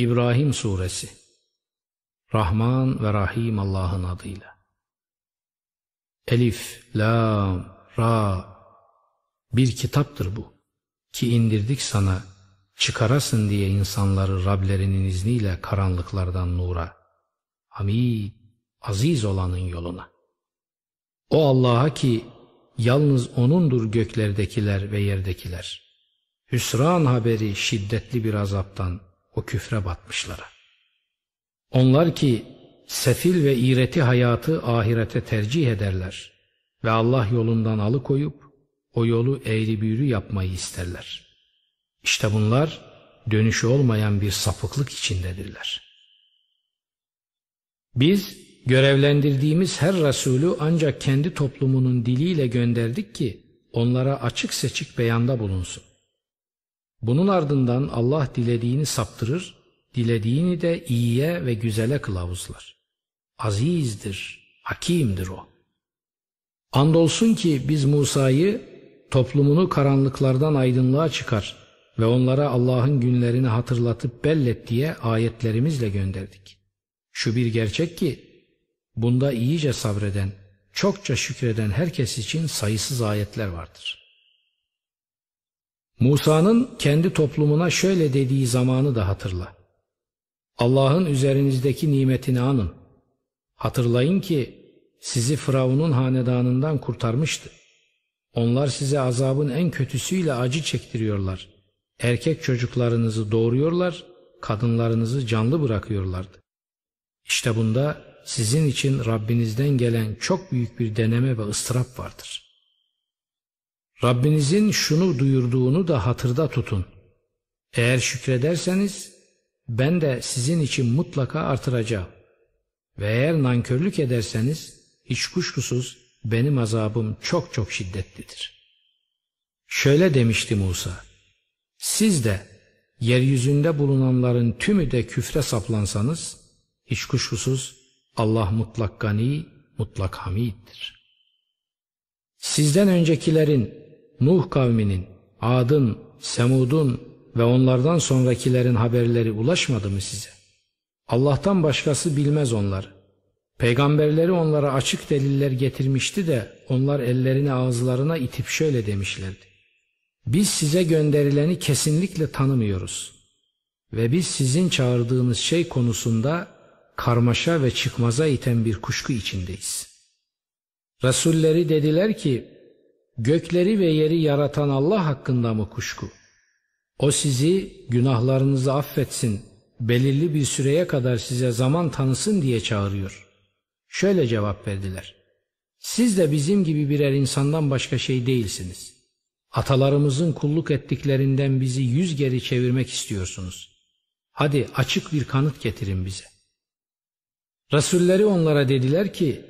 İbrahim Suresi Rahman ve Rahim Allah'ın adıyla Elif, Lam, Ra Bir kitaptır bu ki indirdik sana çıkarasın diye insanları Rablerinin izniyle karanlıklardan nura. Hamid, aziz olanın yoluna. O Allah'a ki yalnız O'nundur göklerdekiler ve yerdekiler. Hüsran haberi şiddetli bir azaptan o küfre batmışlara. Onlar ki sefil ve iğreti hayatı ahirete tercih ederler ve Allah yolundan alıkoyup o yolu eğri büğrü yapmayı isterler. İşte bunlar dönüşü olmayan bir sapıklık içindedirler. Biz görevlendirdiğimiz her Resulü ancak kendi toplumunun diliyle gönderdik ki onlara açık seçik beyanda bulunsun. Bunun ardından Allah dilediğini saptırır, dilediğini de iyiye ve güzele kılavuzlar. Azizdir, hakimdir o. Andolsun ki biz Musa'yı toplumunu karanlıklardan aydınlığa çıkar ve onlara Allah'ın günlerini hatırlatıp bellet diye ayetlerimizle gönderdik. Şu bir gerçek ki bunda iyice sabreden, çokça şükreden herkes için sayısız ayetler vardır. Musa'nın kendi toplumuna şöyle dediği zamanı da hatırla. Allah'ın üzerinizdeki nimetini anın. Hatırlayın ki sizi Firavun'un hanedanından kurtarmıştı. Onlar size azabın en kötüsüyle acı çektiriyorlar. Erkek çocuklarınızı doğuruyorlar, kadınlarınızı canlı bırakıyorlardı. İşte bunda sizin için Rabbinizden gelen çok büyük bir deneme ve ıstırap vardır.'' Rabbinizin şunu duyurduğunu da hatırda tutun. Eğer şükrederseniz ben de sizin için mutlaka artıracağım. Ve eğer nankörlük ederseniz hiç kuşkusuz benim azabım çok çok şiddetlidir. Şöyle demişti Musa. Siz de yeryüzünde bulunanların tümü de küfre saplansanız hiç kuşkusuz Allah mutlak gani, mutlak hamiddir. Sizden öncekilerin Nuh kavminin, Ad'ın, Semud'un ve onlardan sonrakilerin haberleri ulaşmadı mı size? Allah'tan başkası bilmez onları. Peygamberleri onlara açık deliller getirmişti de onlar ellerini ağızlarına itip şöyle demişlerdi. Biz size gönderileni kesinlikle tanımıyoruz. Ve biz sizin çağırdığınız şey konusunda karmaşa ve çıkmaza iten bir kuşku içindeyiz. Resulleri dediler ki gökleri ve yeri yaratan Allah hakkında mı kuşku? O sizi günahlarınızı affetsin, belirli bir süreye kadar size zaman tanısın diye çağırıyor. Şöyle cevap verdiler. Siz de bizim gibi birer insandan başka şey değilsiniz. Atalarımızın kulluk ettiklerinden bizi yüz geri çevirmek istiyorsunuz. Hadi açık bir kanıt getirin bize. Resulleri onlara dediler ki,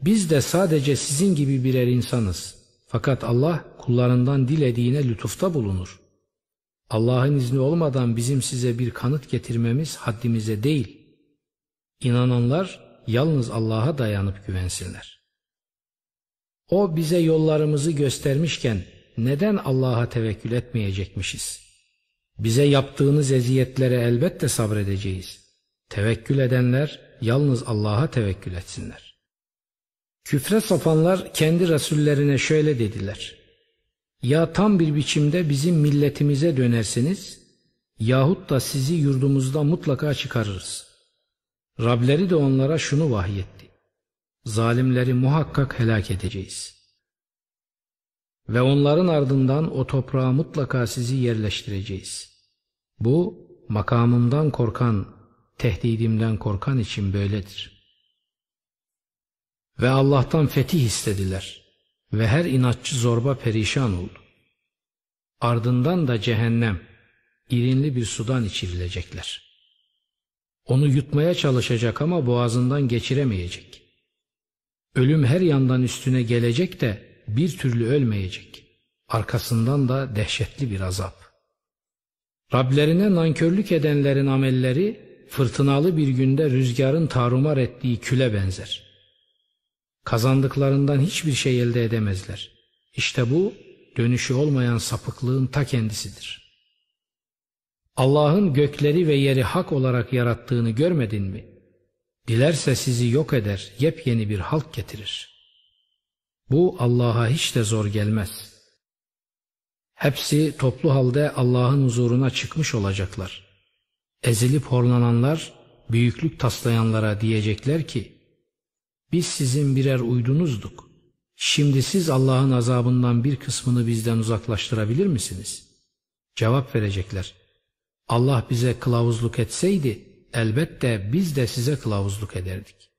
biz de sadece sizin gibi birer insanız. Fakat Allah kullarından dilediğine lütufta bulunur. Allah'ın izni olmadan bizim size bir kanıt getirmemiz haddimize değil. İnananlar yalnız Allah'a dayanıp güvensinler. O bize yollarımızı göstermişken neden Allah'a tevekkül etmeyecekmişiz? Bize yaptığınız eziyetlere elbette sabredeceğiz. Tevekkül edenler yalnız Allah'a tevekkül etsinler. Küfre sapanlar kendi Resullerine şöyle dediler. Ya tam bir biçimde bizim milletimize dönersiniz yahut da sizi yurdumuzda mutlaka çıkarırız. Rableri de onlara şunu vahyetti. Zalimleri muhakkak helak edeceğiz. Ve onların ardından o toprağa mutlaka sizi yerleştireceğiz. Bu makamımdan korkan, tehdidimden korkan için böyledir.'' Ve Allah'tan fetih istediler ve her inatçı zorba perişan oldu. Ardından da cehennem, irinli bir sudan içirilecekler. Onu yutmaya çalışacak ama boğazından geçiremeyecek. Ölüm her yandan üstüne gelecek de bir türlü ölmeyecek. Arkasından da dehşetli bir azap. Rablerine nankörlük edenlerin amelleri fırtınalı bir günde rüzgarın tarumar ettiği küle benzer. Kazandıklarından hiçbir şey elde edemezler. İşte bu dönüşü olmayan sapıklığın ta kendisidir. Allah'ın gökleri ve yeri hak olarak yarattığını görmedin mi? Dilerse sizi yok eder, yepyeni bir halk getirir. Bu Allah'a hiç de zor gelmez. Hepsi toplu halde Allah'ın huzuruna çıkmış olacaklar. Ezilip horlananlar, büyüklük taslayanlara diyecekler ki, biz sizin birer uydunuzduk. Şimdi siz Allah'ın azabından bir kısmını bizden uzaklaştırabilir misiniz? Cevap verecekler. Allah bize kılavuzluk etseydi elbette biz de size kılavuzluk ederdik.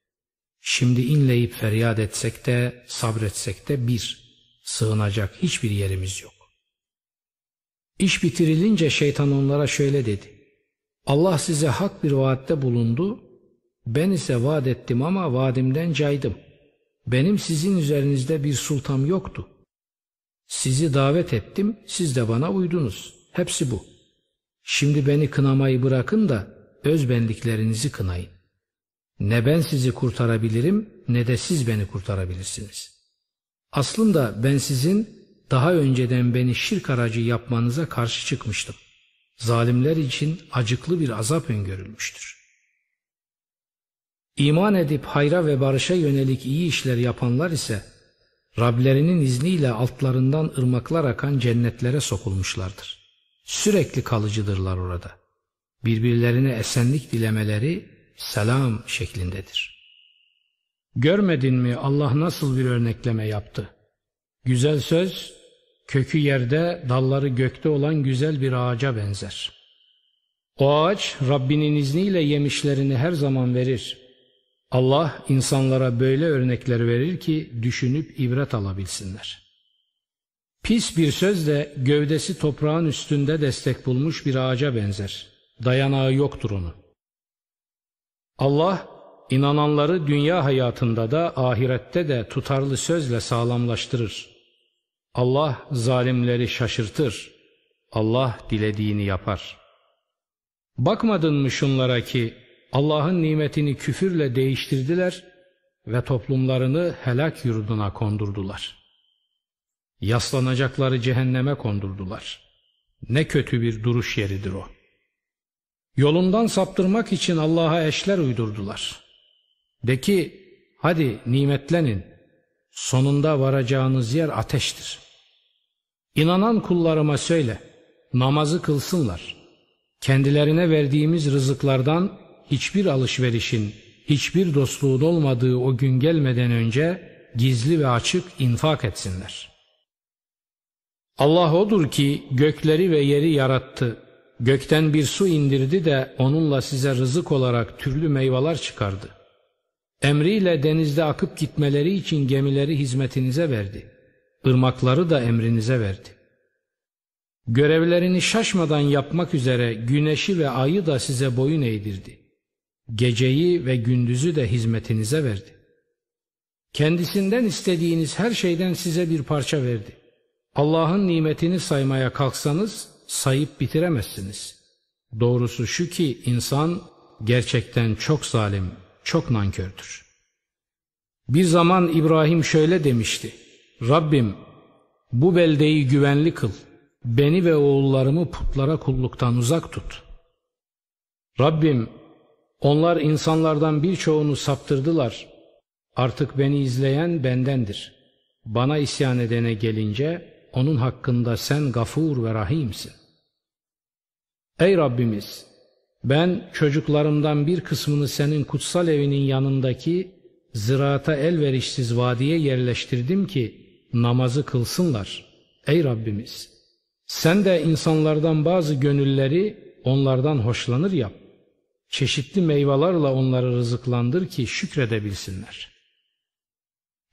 Şimdi inleyip feryat etsek de sabretsek de bir, sığınacak hiçbir yerimiz yok. İş bitirilince şeytan onlara şöyle dedi. Allah size hak bir vaatte bulundu, ben ise vaat ettim ama vaadimden caydım. Benim sizin üzerinizde bir sultam yoktu. Sizi davet ettim, siz de bana uydunuz. Hepsi bu. Şimdi beni kınamayı bırakın da özbenliklerinizi kınayın. Ne ben sizi kurtarabilirim ne de siz beni kurtarabilirsiniz. Aslında ben sizin daha önceden beni şirk aracı yapmanıza karşı çıkmıştım. Zalimler için acıklı bir azap öngörülmüştür. İman edip hayra ve barışa yönelik iyi işler yapanlar ise Rablerinin izniyle altlarından ırmaklar akan cennetlere sokulmuşlardır. Sürekli kalıcıdırlar orada. Birbirlerine esenlik dilemeleri selam şeklindedir. Görmedin mi Allah nasıl bir örnekleme yaptı? Güzel söz, kökü yerde, dalları gökte olan güzel bir ağaca benzer. O ağaç Rabbinin izniyle yemişlerini her zaman verir. Allah insanlara böyle örnekler verir ki düşünüp ibret alabilsinler. Pis bir söz de gövdesi toprağın üstünde destek bulmuş bir ağaca benzer. Dayanağı yoktur onun. Allah inananları dünya hayatında da ahirette de tutarlı sözle sağlamlaştırır. Allah zalimleri şaşırtır. Allah dilediğini yapar. Bakmadın mı şunlara ki Allah'ın nimetini küfürle değiştirdiler ve toplumlarını helak yurduna kondurdular. Yaslanacakları cehenneme kondurdular. Ne kötü bir duruş yeridir o. Yolundan saptırmak için Allah'a eşler uydurdular. De ki hadi nimetlenin sonunda varacağınız yer ateştir. İnanan kullarıma söyle namazı kılsınlar. Kendilerine verdiğimiz rızıklardan hiçbir alışverişin, hiçbir dostluğun olmadığı o gün gelmeden önce gizli ve açık infak etsinler. Allah odur ki gökleri ve yeri yarattı Gökten bir su indirdi de onunla size rızık olarak türlü meyveler çıkardı. Emriyle denizde akıp gitmeleri için gemileri hizmetinize verdi. Irmakları da emrinize verdi. Görevlerini şaşmadan yapmak üzere güneşi ve ayı da size boyun eğdirdi. Geceyi ve gündüzü de hizmetinize verdi. Kendisinden istediğiniz her şeyden size bir parça verdi. Allah'ın nimetini saymaya kalksanız sayıp bitiremezsiniz. Doğrusu şu ki insan gerçekten çok zalim, çok nankördür. Bir zaman İbrahim şöyle demişti. Rabbim bu beldeyi güvenli kıl. Beni ve oğullarımı putlara kulluktan uzak tut. Rabbim onlar insanlardan birçoğunu saptırdılar. Artık beni izleyen bendendir. Bana isyan edene gelince onun hakkında sen gafur ve rahimsin. Ey Rabbimiz! Ben çocuklarımdan bir kısmını senin kutsal evinin yanındaki ziraata elverişsiz vadiye yerleştirdim ki namazı kılsınlar. Ey Rabbimiz! Sen de insanlardan bazı gönülleri onlardan hoşlanır yap. Çeşitli meyvelerle onları rızıklandır ki şükredebilsinler.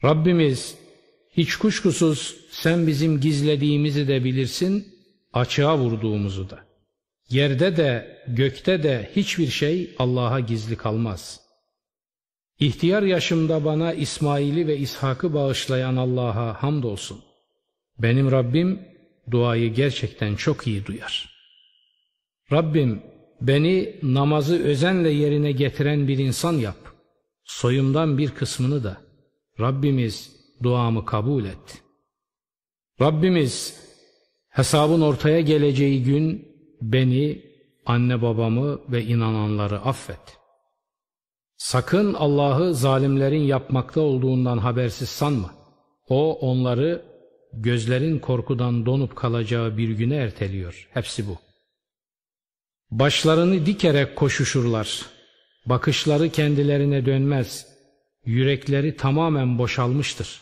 Rabbimiz hiç kuşkusuz sen bizim gizlediğimizi de bilirsin, açığa vurduğumuzu da. Yerde de gökte de hiçbir şey Allah'a gizli kalmaz. İhtiyar yaşımda bana İsmail'i ve İshak'ı bağışlayan Allah'a hamdolsun. Benim Rabbim duayı gerçekten çok iyi duyar. Rabbim beni namazı özenle yerine getiren bir insan yap. Soyumdan bir kısmını da. Rabbimiz duamı kabul et. Rabbimiz hesabın ortaya geleceği gün beni, anne babamı ve inananları affet. Sakın Allah'ı zalimlerin yapmakta olduğundan habersiz sanma. O onları gözlerin korkudan donup kalacağı bir güne erteliyor. Hepsi bu. Başlarını dikerek koşuşurlar. Bakışları kendilerine dönmez. Yürekleri tamamen boşalmıştır.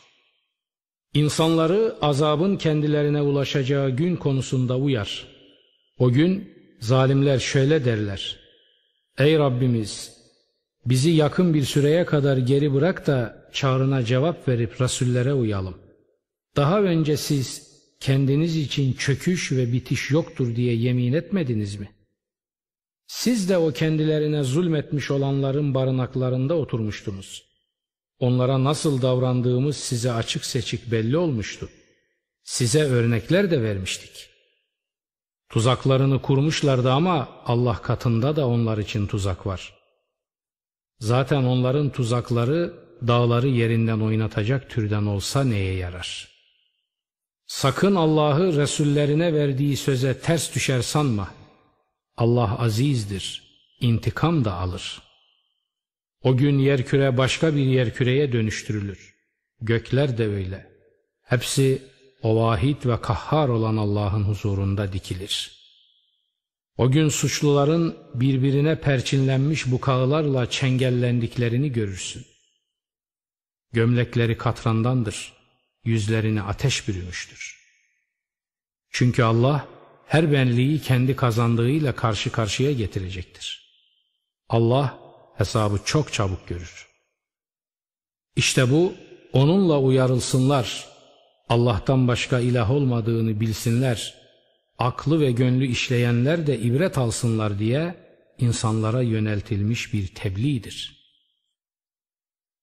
İnsanları azabın kendilerine ulaşacağı gün konusunda uyar. O gün zalimler şöyle derler. Ey Rabbimiz! Bizi yakın bir süreye kadar geri bırak da çağrına cevap verip rasullere uyalım. Daha önce siz kendiniz için çöküş ve bitiş yoktur diye yemin etmediniz mi? Siz de o kendilerine zulmetmiş olanların barınaklarında oturmuştunuz. Onlara nasıl davrandığımız size açık seçik belli olmuştu. Size örnekler de vermiştik. Tuzaklarını kurmuşlardı ama Allah katında da onlar için tuzak var. Zaten onların tuzakları dağları yerinden oynatacak türden olsa neye yarar? Sakın Allah'ı Resullerine verdiği söze ters düşer sanma. Allah azizdir, intikam da alır.'' O gün yerküre başka bir yerküreye dönüştürülür. Gökler de öyle. Hepsi o vahid ve kahhar olan Allah'ın huzurunda dikilir. O gün suçluların birbirine perçinlenmiş bukağılarla çengellendiklerini görürsün. Gömlekleri katrandandır, yüzlerini ateş bürümüştür. Çünkü Allah her benliği kendi kazandığıyla karşı karşıya getirecektir. Allah hesabı çok çabuk görür. İşte bu onunla uyarılsınlar, Allah'tan başka ilah olmadığını bilsinler, aklı ve gönlü işleyenler de ibret alsınlar diye insanlara yöneltilmiş bir tebliğdir.''